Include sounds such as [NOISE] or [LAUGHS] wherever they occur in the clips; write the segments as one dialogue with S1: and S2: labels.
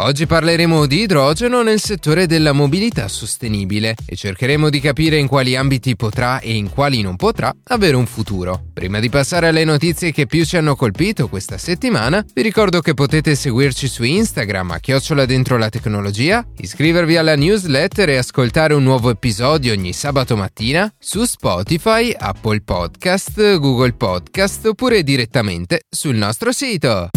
S1: Oggi parleremo di idrogeno nel settore della mobilità sostenibile e cercheremo di capire in quali ambiti potrà e in quali non potrà avere un futuro. Prima di passare alle notizie che più ci hanno colpito questa settimana, vi ricordo che potete seguirci su Instagram a chiocciola dentro la tecnologia, iscrivervi alla newsletter e ascoltare un nuovo episodio ogni sabato mattina su Spotify, Apple Podcast, Google Podcast oppure direttamente sul nostro sito.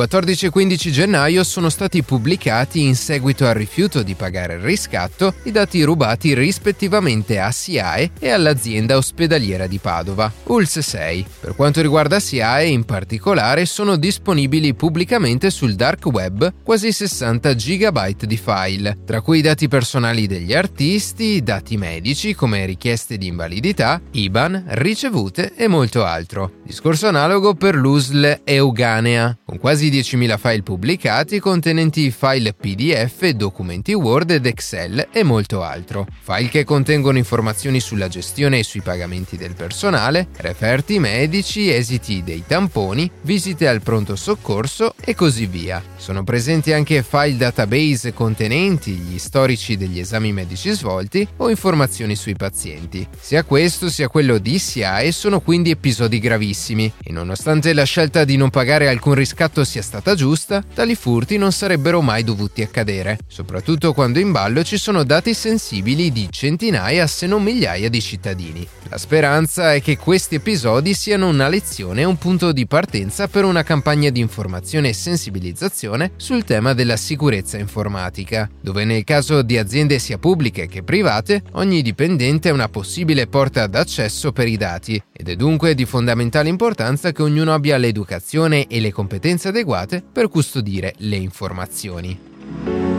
S1: 14 e 15 gennaio sono stati pubblicati in seguito al rifiuto di pagare il riscatto i dati rubati rispettivamente a SIAE e all'azienda ospedaliera di Padova, ULS 6. Per quanto riguarda SIAE in particolare sono disponibili pubblicamente sul dark web quasi 60 GB di file, tra cui i dati personali degli artisti, dati medici come richieste di invalidità, IBAN, ricevute e molto altro. Discorso analogo per l'USL Euganea, con quasi quasi 10.000 file pubblicati contenenti file PDF, documenti Word ed Excel e molto altro. File che contengono informazioni sulla gestione e sui pagamenti del personale, referti medici, esiti dei tamponi, visite al pronto soccorso e così via. Sono presenti anche file database contenenti gli storici degli esami medici svolti o informazioni sui pazienti. Sia questo sia quello di SIAE sono quindi episodi gravissimi e nonostante la scelta di non pagare alcun riscatto sia stata giusta, tali furti non sarebbero mai dovuti accadere, soprattutto quando in ballo ci sono dati sensibili di centinaia se non migliaia di cittadini. La speranza è che questi episodi siano una lezione e un punto di partenza per una campagna di informazione e sensibilizzazione sul tema della sicurezza informatica, dove nel caso di aziende sia pubbliche che private, ogni dipendente è una possibile porta d'accesso per i dati ed è dunque di fondamentale importanza che ognuno abbia l'educazione e le competenze adeguate per custodire le informazioni.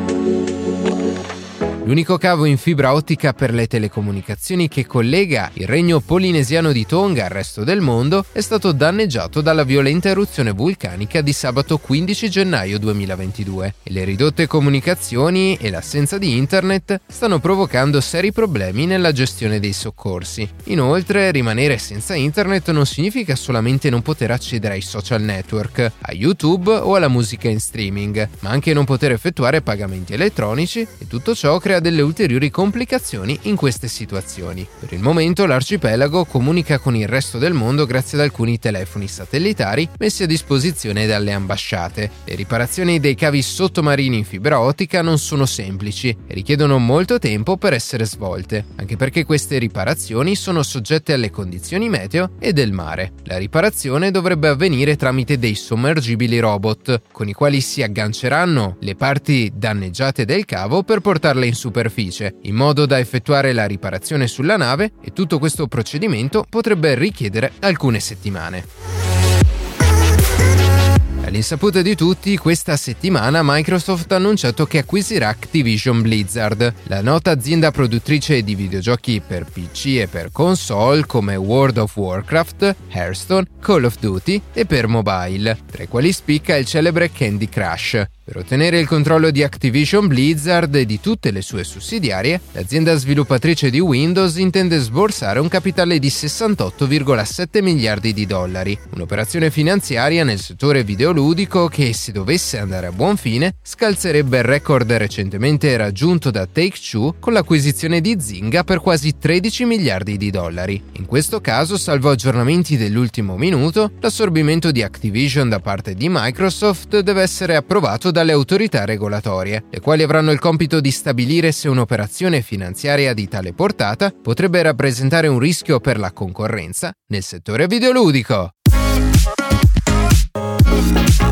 S1: L'unico cavo in fibra ottica per le telecomunicazioni che collega il regno polinesiano di Tonga al resto del mondo è stato danneggiato dalla violenta eruzione vulcanica di sabato 15 gennaio 2022 e le ridotte comunicazioni e l'assenza di internet stanno provocando seri problemi nella gestione dei soccorsi. Inoltre, rimanere senza internet non significa solamente non poter accedere ai social network, a YouTube o alla musica in streaming, ma anche non poter effettuare pagamenti elettronici e tutto ciò crea delle ulteriori complicazioni in queste situazioni. Per il momento l'arcipelago comunica con il resto del mondo grazie ad alcuni telefoni satellitari messi a disposizione dalle ambasciate. Le riparazioni dei cavi sottomarini in fibra ottica non sono semplici e richiedono molto tempo per essere svolte, anche perché queste riparazioni sono soggette alle condizioni meteo e del mare. La riparazione dovrebbe avvenire tramite dei sommergibili robot, con i quali si agganceranno le parti danneggiate del cavo per portarle in superficie, in modo da effettuare la riparazione sulla nave e tutto questo procedimento potrebbe richiedere alcune settimane. All'insaputa di tutti, questa settimana Microsoft ha annunciato che acquisirà Activision Blizzard, la nota azienda produttrice di videogiochi per PC e per console come World of Warcraft, Hearthstone, Call of Duty e per mobile, tra i quali spicca il celebre Candy Crush. Per ottenere il controllo di Activision Blizzard e di tutte le sue sussidiarie, l'azienda sviluppatrice di Windows intende sborsare un capitale di 68,7 miliardi di dollari, un'operazione finanziaria nel settore videoludico che, se dovesse andare a buon fine, scalzerebbe il record recentemente raggiunto da Take-Two con l'acquisizione di Zynga per quasi 13 miliardi di dollari. In questo caso, salvo aggiornamenti dell'ultimo minuto, l'assorbimento di Activision da parte di Microsoft deve essere approvato da dalle autorità regolatorie, le quali avranno il compito di stabilire se un'operazione finanziaria di tale portata potrebbe rappresentare un rischio per la concorrenza nel settore videoludico. Bye.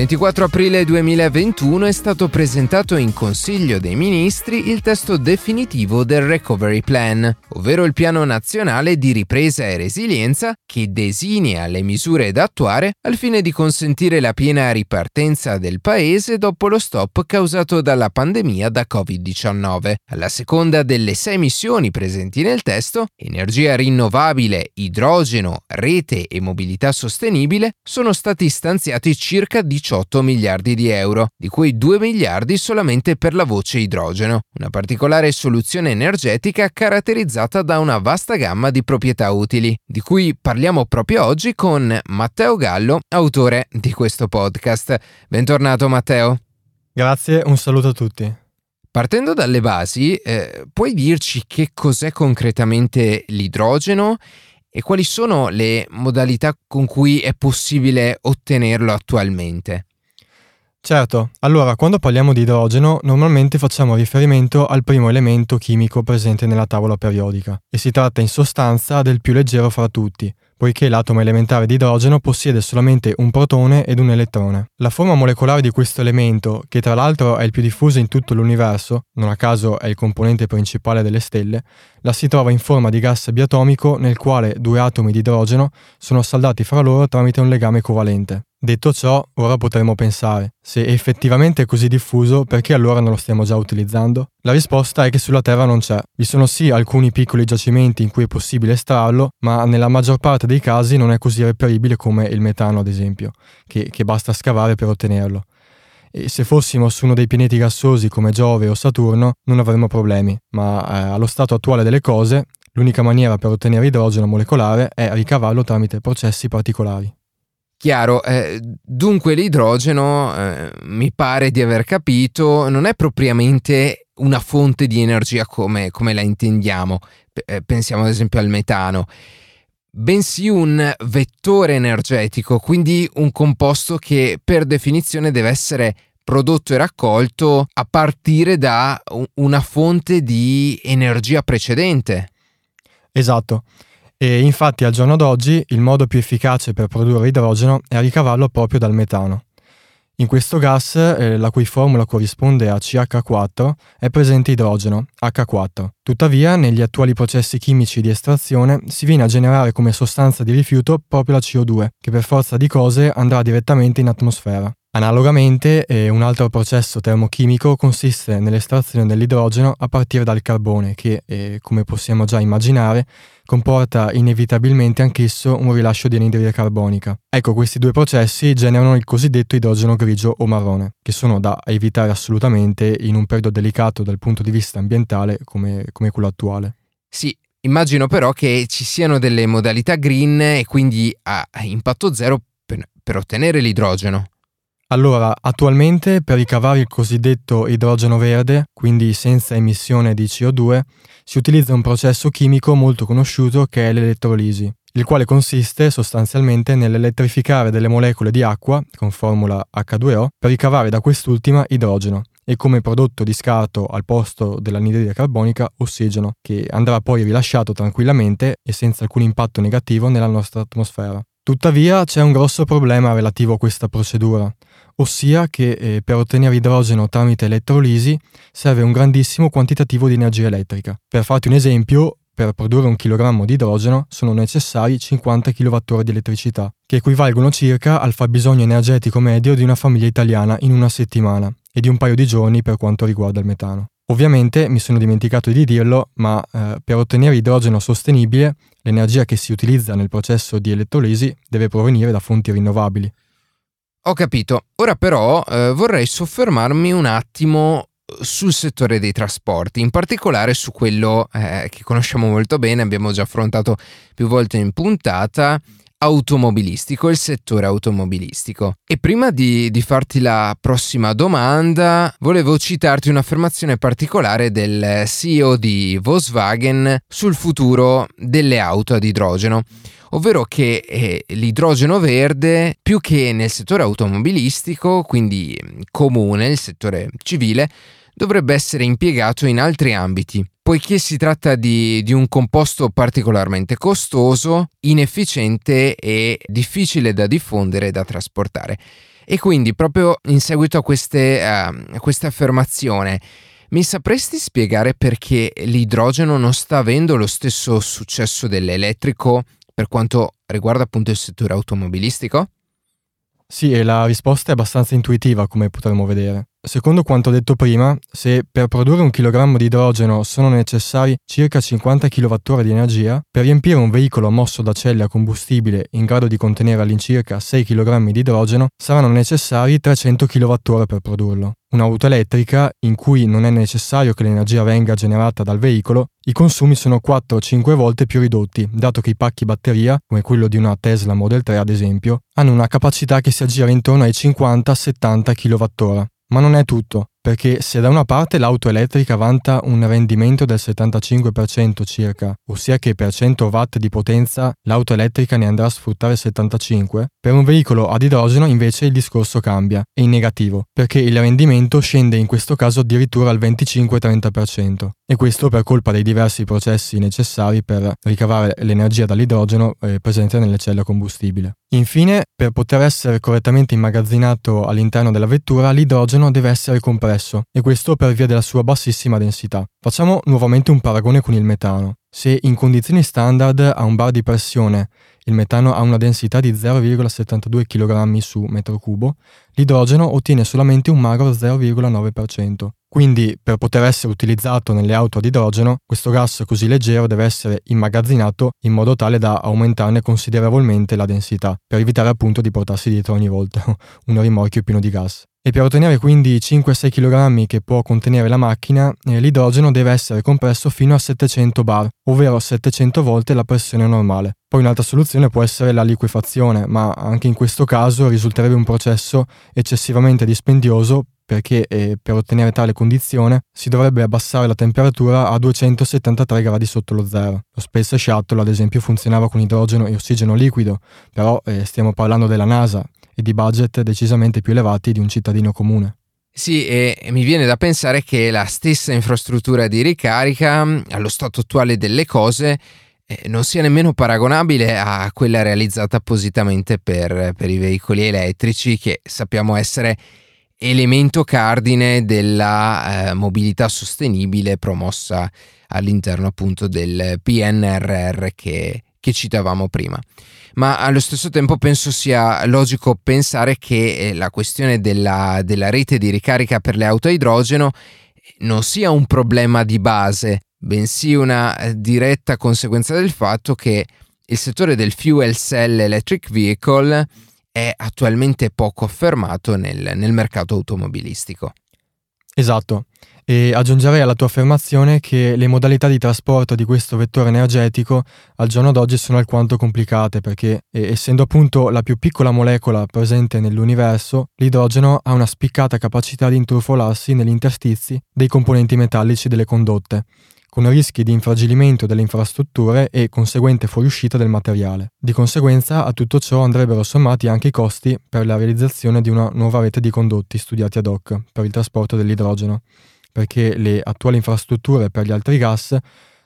S1: 24 aprile 2021 è stato presentato in Consiglio dei Ministri il testo definitivo del Recovery Plan, ovvero il piano nazionale di ripresa e resilienza che desinea le misure da attuare al fine di consentire la piena ripartenza del paese dopo lo stop causato dalla pandemia da Covid-19. Alla seconda delle sei missioni presenti nel testo, energia rinnovabile, idrogeno, rete e mobilità sostenibile, sono stati stanziati circa 18 miliardi di euro, di cui 2 miliardi solamente per la voce idrogeno, una particolare soluzione energetica caratterizzata da una vasta gamma di proprietà utili, di cui parliamo proprio oggi con Matteo Gallo, autore di questo podcast. Bentornato Matteo.
S2: Grazie, un saluto a tutti.
S1: Partendo dalle basi, eh, puoi dirci che cos'è concretamente l'idrogeno e quali sono le modalità con cui è possibile ottenerlo attualmente?
S2: Certo, allora quando parliamo di idrogeno normalmente facciamo riferimento al primo elemento chimico presente nella tavola periodica e si tratta in sostanza del più leggero fra tutti, poiché l'atomo elementare di idrogeno possiede solamente un protone ed un elettrone. La forma molecolare di questo elemento, che tra l'altro è il più diffuso in tutto l'universo, non a caso è il componente principale delle stelle, la si trova in forma di gas biatomico nel quale due atomi di idrogeno sono saldati fra loro tramite un legame covalente. Detto ciò, ora potremmo pensare, se effettivamente è così diffuso, perché allora non lo stiamo già utilizzando? La risposta è che sulla Terra non c'è. Vi sono sì alcuni piccoli giacimenti in cui è possibile estrarlo, ma nella maggior parte dei casi non è così reperibile come il metano, ad esempio, che, che basta scavare per ottenerlo. E se fossimo su uno dei pianeti gassosi come Giove o Saturno non avremmo problemi, ma eh, allo stato attuale delle cose l'unica maniera per ottenere idrogeno molecolare è ricavarlo tramite processi particolari.
S1: Chiaro, eh, dunque l'idrogeno, eh, mi pare di aver capito, non è propriamente una fonte di energia come, come la intendiamo, P- eh, pensiamo ad esempio al metano, bensì un vettore energetico, quindi un composto che per definizione deve essere prodotto e raccolto a partire da una fonte di energia precedente.
S2: Esatto. E infatti al giorno d'oggi il modo più efficace per produrre idrogeno è ricavarlo proprio dal metano. In questo gas, eh, la cui formula corrisponde a CH4, è presente idrogeno, H4. Tuttavia, negli attuali processi chimici di estrazione si viene a generare come sostanza di rifiuto proprio la CO2, che per forza di cose andrà direttamente in atmosfera. Analogamente, eh, un altro processo termochimico consiste nell'estrazione dell'idrogeno a partire dal carbone che, eh, come possiamo già immaginare, comporta inevitabilmente anch'esso un rilascio di anidride carbonica. Ecco, questi due processi generano il cosiddetto idrogeno grigio o marrone, che sono da evitare assolutamente in un periodo delicato dal punto di vista ambientale come, come quello attuale.
S1: Sì, Immagino però che ci siano delle modalità green e quindi a impatto zero per, per ottenere l'idrogeno.
S2: Allora, attualmente per ricavare il cosiddetto idrogeno verde, quindi senza emissione di CO2, si utilizza un processo chimico molto conosciuto che è l'elettrolisi, il quale consiste sostanzialmente nell'elettrificare delle molecole di acqua, con formula H2O, per ricavare da quest'ultima idrogeno e come prodotto di scarto al posto dell'anidride carbonica ossigeno, che andrà poi rilasciato tranquillamente e senza alcun impatto negativo nella nostra atmosfera. Tuttavia c'è un grosso problema relativo a questa procedura, ossia che eh, per ottenere idrogeno tramite elettrolisi serve un grandissimo quantitativo di energia elettrica. Per farti un esempio, per produrre un chilogrammo di idrogeno sono necessari 50 kWh di elettricità, che equivalgono circa al fabbisogno energetico medio di una famiglia italiana in una settimana e di un paio di giorni per quanto riguarda il metano. Ovviamente mi sono dimenticato di dirlo, ma eh, per ottenere idrogeno sostenibile, l'energia che si utilizza nel processo di elettrolisi deve provenire da fonti rinnovabili.
S1: Ho capito. Ora però eh, vorrei soffermarmi un attimo eh, sul settore dei trasporti, in particolare su quello eh, che conosciamo molto bene, abbiamo già affrontato più volte in puntata, automobilistico, il settore automobilistico. E prima di, di, farti la prossima domanda, volevo citarti un'affermazione particolare del CEO di Volkswagen sul futuro delle auto ad idrogeno ovvero che eh, l'idrogeno verde, più che nel settore automobilistico, quindi comune, il settore civile, dovrebbe essere impiegato in altri ambiti, poiché si tratta di, di, un composto particolarmente costoso, inefficiente e difficile da diffondere e da trasportare. E quindi proprio in seguito a, queste, uh, a questa affermazione, mi sapresti spiegare perché l'idrogeno non sta avendo lo stesso successo dell'elettrico per quanto riguarda appunto il settore automobilistico?
S2: Sì, e la risposta è abbastanza intuitiva, come potremo vedere. Secondo quanto detto prima, se per produrre un chilogrammo di idrogeno sono necessari circa 50 kWh di energia, per riempire un veicolo mosso da celle a combustibile in grado di contenere all'incirca 6 kg di idrogeno saranno necessari 300 kWh per produrlo. Un'auto elettrica, in cui non è necessario che l'energia venga generata dal veicolo, i consumi sono 4-5 volte più ridotti, dato che i pacchi batteria, come quello di una Tesla Model 3 ad esempio, hanno una capacità che si aggira intorno ai 50-70 kWh. Ma non è tutto perché se da una parte l'auto elettrica vanta un rendimento del 75% circa, ossia che per 100 watt di potenza l'auto elettrica ne andrà a sfruttare 75, per un veicolo ad idrogeno invece il discorso cambia, è in negativo, perché il rendimento scende in questo caso addirittura al 25-30%, e questo per colpa dei diversi processi necessari per ricavare l'energia dall'idrogeno eh, presente nelle celle a combustibile. Infine, per poter essere correttamente immagazzinato all'interno della vettura, l'idrogeno deve essere compresso compresso, e questo per via della sua bassissima densità. Facciamo nuovamente un paragone con il metano. Se in condizioni standard a un bar di pressione il metano ha una densità di 0,72 kg su metro cubo, l'idrogeno ottiene solamente un magro 0,9%. Quindi, per poter essere utilizzato nelle auto ad idrogeno, questo gas così leggero deve essere immagazzinato in modo tale da aumentarne considerevolmente la densità, per evitare appunto di portarsi dietro ogni volta [LAUGHS] un rimorchio pieno di gas. E per ottenere quindi i 5-6 kg che può contenere la macchina, eh, l'idrogeno deve essere compresso fino a 700 bar, ovvero 700 volte la pressione normale. Poi un'altra soluzione può essere la liquefazione, ma anche in questo caso risulterebbe un processo eccessivamente dispendioso perché eh, per ottenere tale condizione si dovrebbe abbassare la temperatura a 273 gradi sotto lo zero. Lo Space Shuttle ad esempio funzionava con idrogeno e ossigeno liquido, però eh, stiamo parlando della NASA e di budget decisamente più elevati di un cittadino comune.
S1: Sì, e mi viene da pensare che la stessa infrastruttura di ricarica, allo stato attuale delle cose, eh, non sia nemmeno paragonabile a quella realizzata appositamente per, per i veicoli elettrici, che sappiamo essere elemento cardine della eh, mobilità sostenibile promossa all'interno appunto del PNRR che, che citavamo prima ma allo stesso tempo penso sia logico pensare che eh, la questione della, della rete di ricarica per le auto a idrogeno non sia un problema di base, bensì una eh, diretta conseguenza del fatto che il settore del fuel cell electric vehicle è attualmente poco affermato nel, nel mercato automobilistico.
S2: Esatto, e aggiungerei alla tua affermazione che le modalità di trasporto di questo vettore energetico al giorno d'oggi sono alquanto complicate perché, essendo appunto la più piccola molecola presente nell'universo, l'idrogeno ha una spiccata capacità di intrufolarsi negli interstizi dei componenti metallici delle condotte, con rischi di infragilimento delle infrastrutture e conseguente fuoriuscita del materiale. Di conseguenza a tutto ciò andrebbero sommati anche i costi per la realizzazione di una nuova rete di condotti studiati ad hoc per il trasporto dell'idrogeno perché le attuali infrastrutture per gli altri gas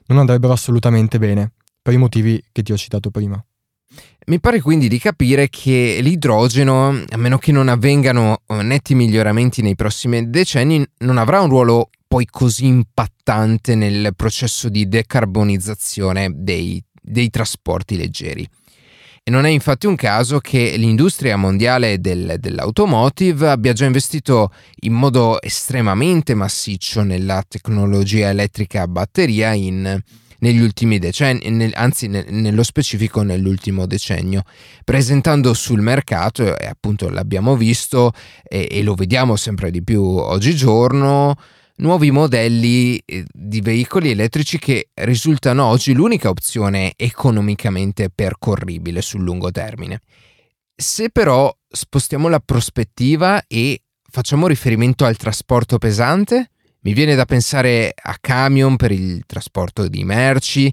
S2: non andrebbero assolutamente bene, per i motivi che ti ho citato prima.
S1: Mi pare quindi di capire che l'idrogeno, a meno che non avvengano eh, netti miglioramenti nei prossimi decenni, non avrà un ruolo poi così impattante nel processo di decarbonizzazione dei, dei trasporti leggeri. E non è infatti un caso che l'industria mondiale del, dell'automotive abbia già investito in modo estremamente massiccio nella tecnologia elettrica a batteria in, negli ultimi decenni, nel, anzi ne, nello specifico nell'ultimo decennio, presentando sul mercato, e appunto l'abbiamo visto e, e lo vediamo sempre di più oggigiorno, nuovi modelli eh, di veicoli elettrici che risultano oggi l'unica opzione economicamente percorribile sul lungo termine. Se però spostiamo la prospettiva e facciamo riferimento al trasporto pesante, mi viene da pensare a camion per il trasporto di merci,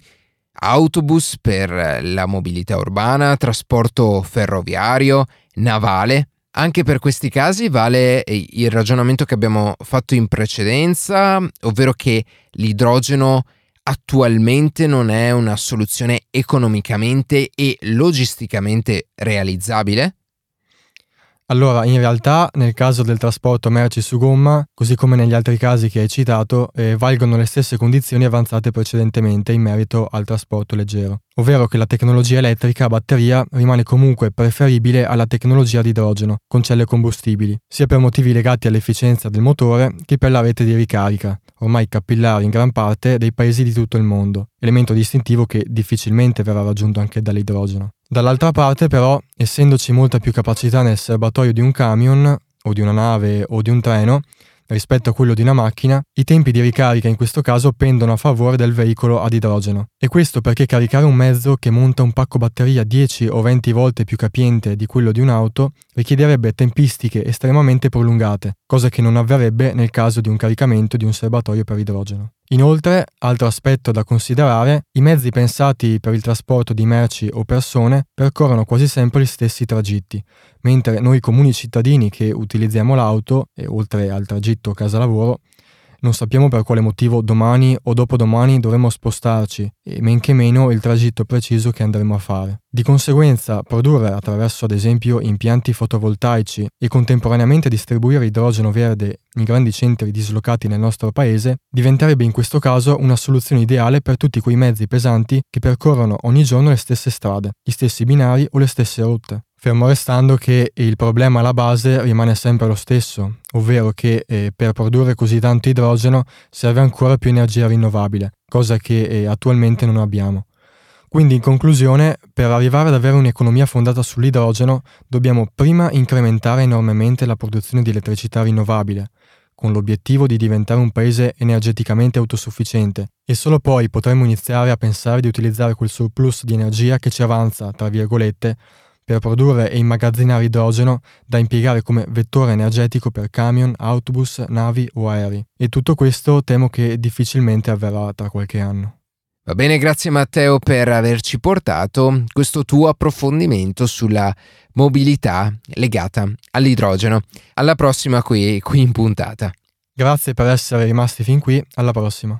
S1: autobus per la mobilità urbana, trasporto ferroviario, navale. Anche per questi casi vale eh, il ragionamento che abbiamo fatto in precedenza, ovvero che l'idrogeno attualmente non è una soluzione economicamente e logisticamente realizzabile?
S2: Allora, in realtà, nel caso del trasporto merci su gomma, così come negli altri casi che hai citato, eh, valgono le stesse condizioni avanzate precedentemente in merito al trasporto leggero, ovvero che la tecnologia elettrica a batteria rimane comunque preferibile alla tecnologia di idrogeno, con celle combustibili, sia per motivi legati all'efficienza del motore che per la rete di ricarica, ormai capillare in gran parte dei paesi di tutto il mondo, elemento distintivo che difficilmente verrà raggiunto anche dall'idrogeno. Dall'altra parte però, essendoci molta più capacità nel serbatoio di un camion o di una nave o di un treno, rispetto a quello di una macchina, i tempi di ricarica in questo caso pendono a favore del veicolo ad idrogeno. E questo perché caricare un mezzo che monta un pacco batteria 10 o 20 volte più capiente di quello di un'auto richiederebbe tempistiche estremamente prolungate, cosa che non avverrebbe nel caso di un caricamento di un serbatoio per idrogeno. Inoltre, altro aspetto da considerare, i mezzi pensati per il trasporto di merci o persone percorrono quasi sempre gli stessi tragitti, mentre noi comuni cittadini che utilizziamo l'auto, e oltre al tragitto casa-lavoro, non sappiamo per quale motivo domani o dopodomani dovremo spostarci e men che meno il tragitto preciso che andremo a fare. Di conseguenza, produrre attraverso ad esempio impianti fotovoltaici e contemporaneamente distribuire idrogeno verde in grandi centri dislocati nel nostro paese diventerebbe in questo caso una soluzione ideale per tutti quei mezzi pesanti che percorrono ogni giorno le stesse strade, gli stessi binari o le stesse rotte fermo restando che il problema alla base rimane sempre lo stesso, ovvero che eh, per produrre così tanto idrogeno serve ancora più energia rinnovabile, cosa che eh, attualmente non abbiamo. Quindi in conclusione, per arrivare ad avere un'economia fondata sull'idrogeno, dobbiamo prima incrementare enormemente la produzione di elettricità rinnovabile, con l'obiettivo di diventare un paese energeticamente autosufficiente e solo poi potremo iniziare a pensare di utilizzare quel surplus di energia che ci avanza, tra virgolette, per produrre e immagazzinare idrogeno da impiegare come vettore energetico per camion, autobus, navi o aerei. E tutto questo temo che difficilmente avverrà tra qualche anno.
S1: Va bene, grazie Matteo per averci portato questo tuo approfondimento sulla mobilità legata all'idrogeno. Alla prossima qui, qui in puntata.
S2: Grazie per essere rimasti fin qui, alla prossima.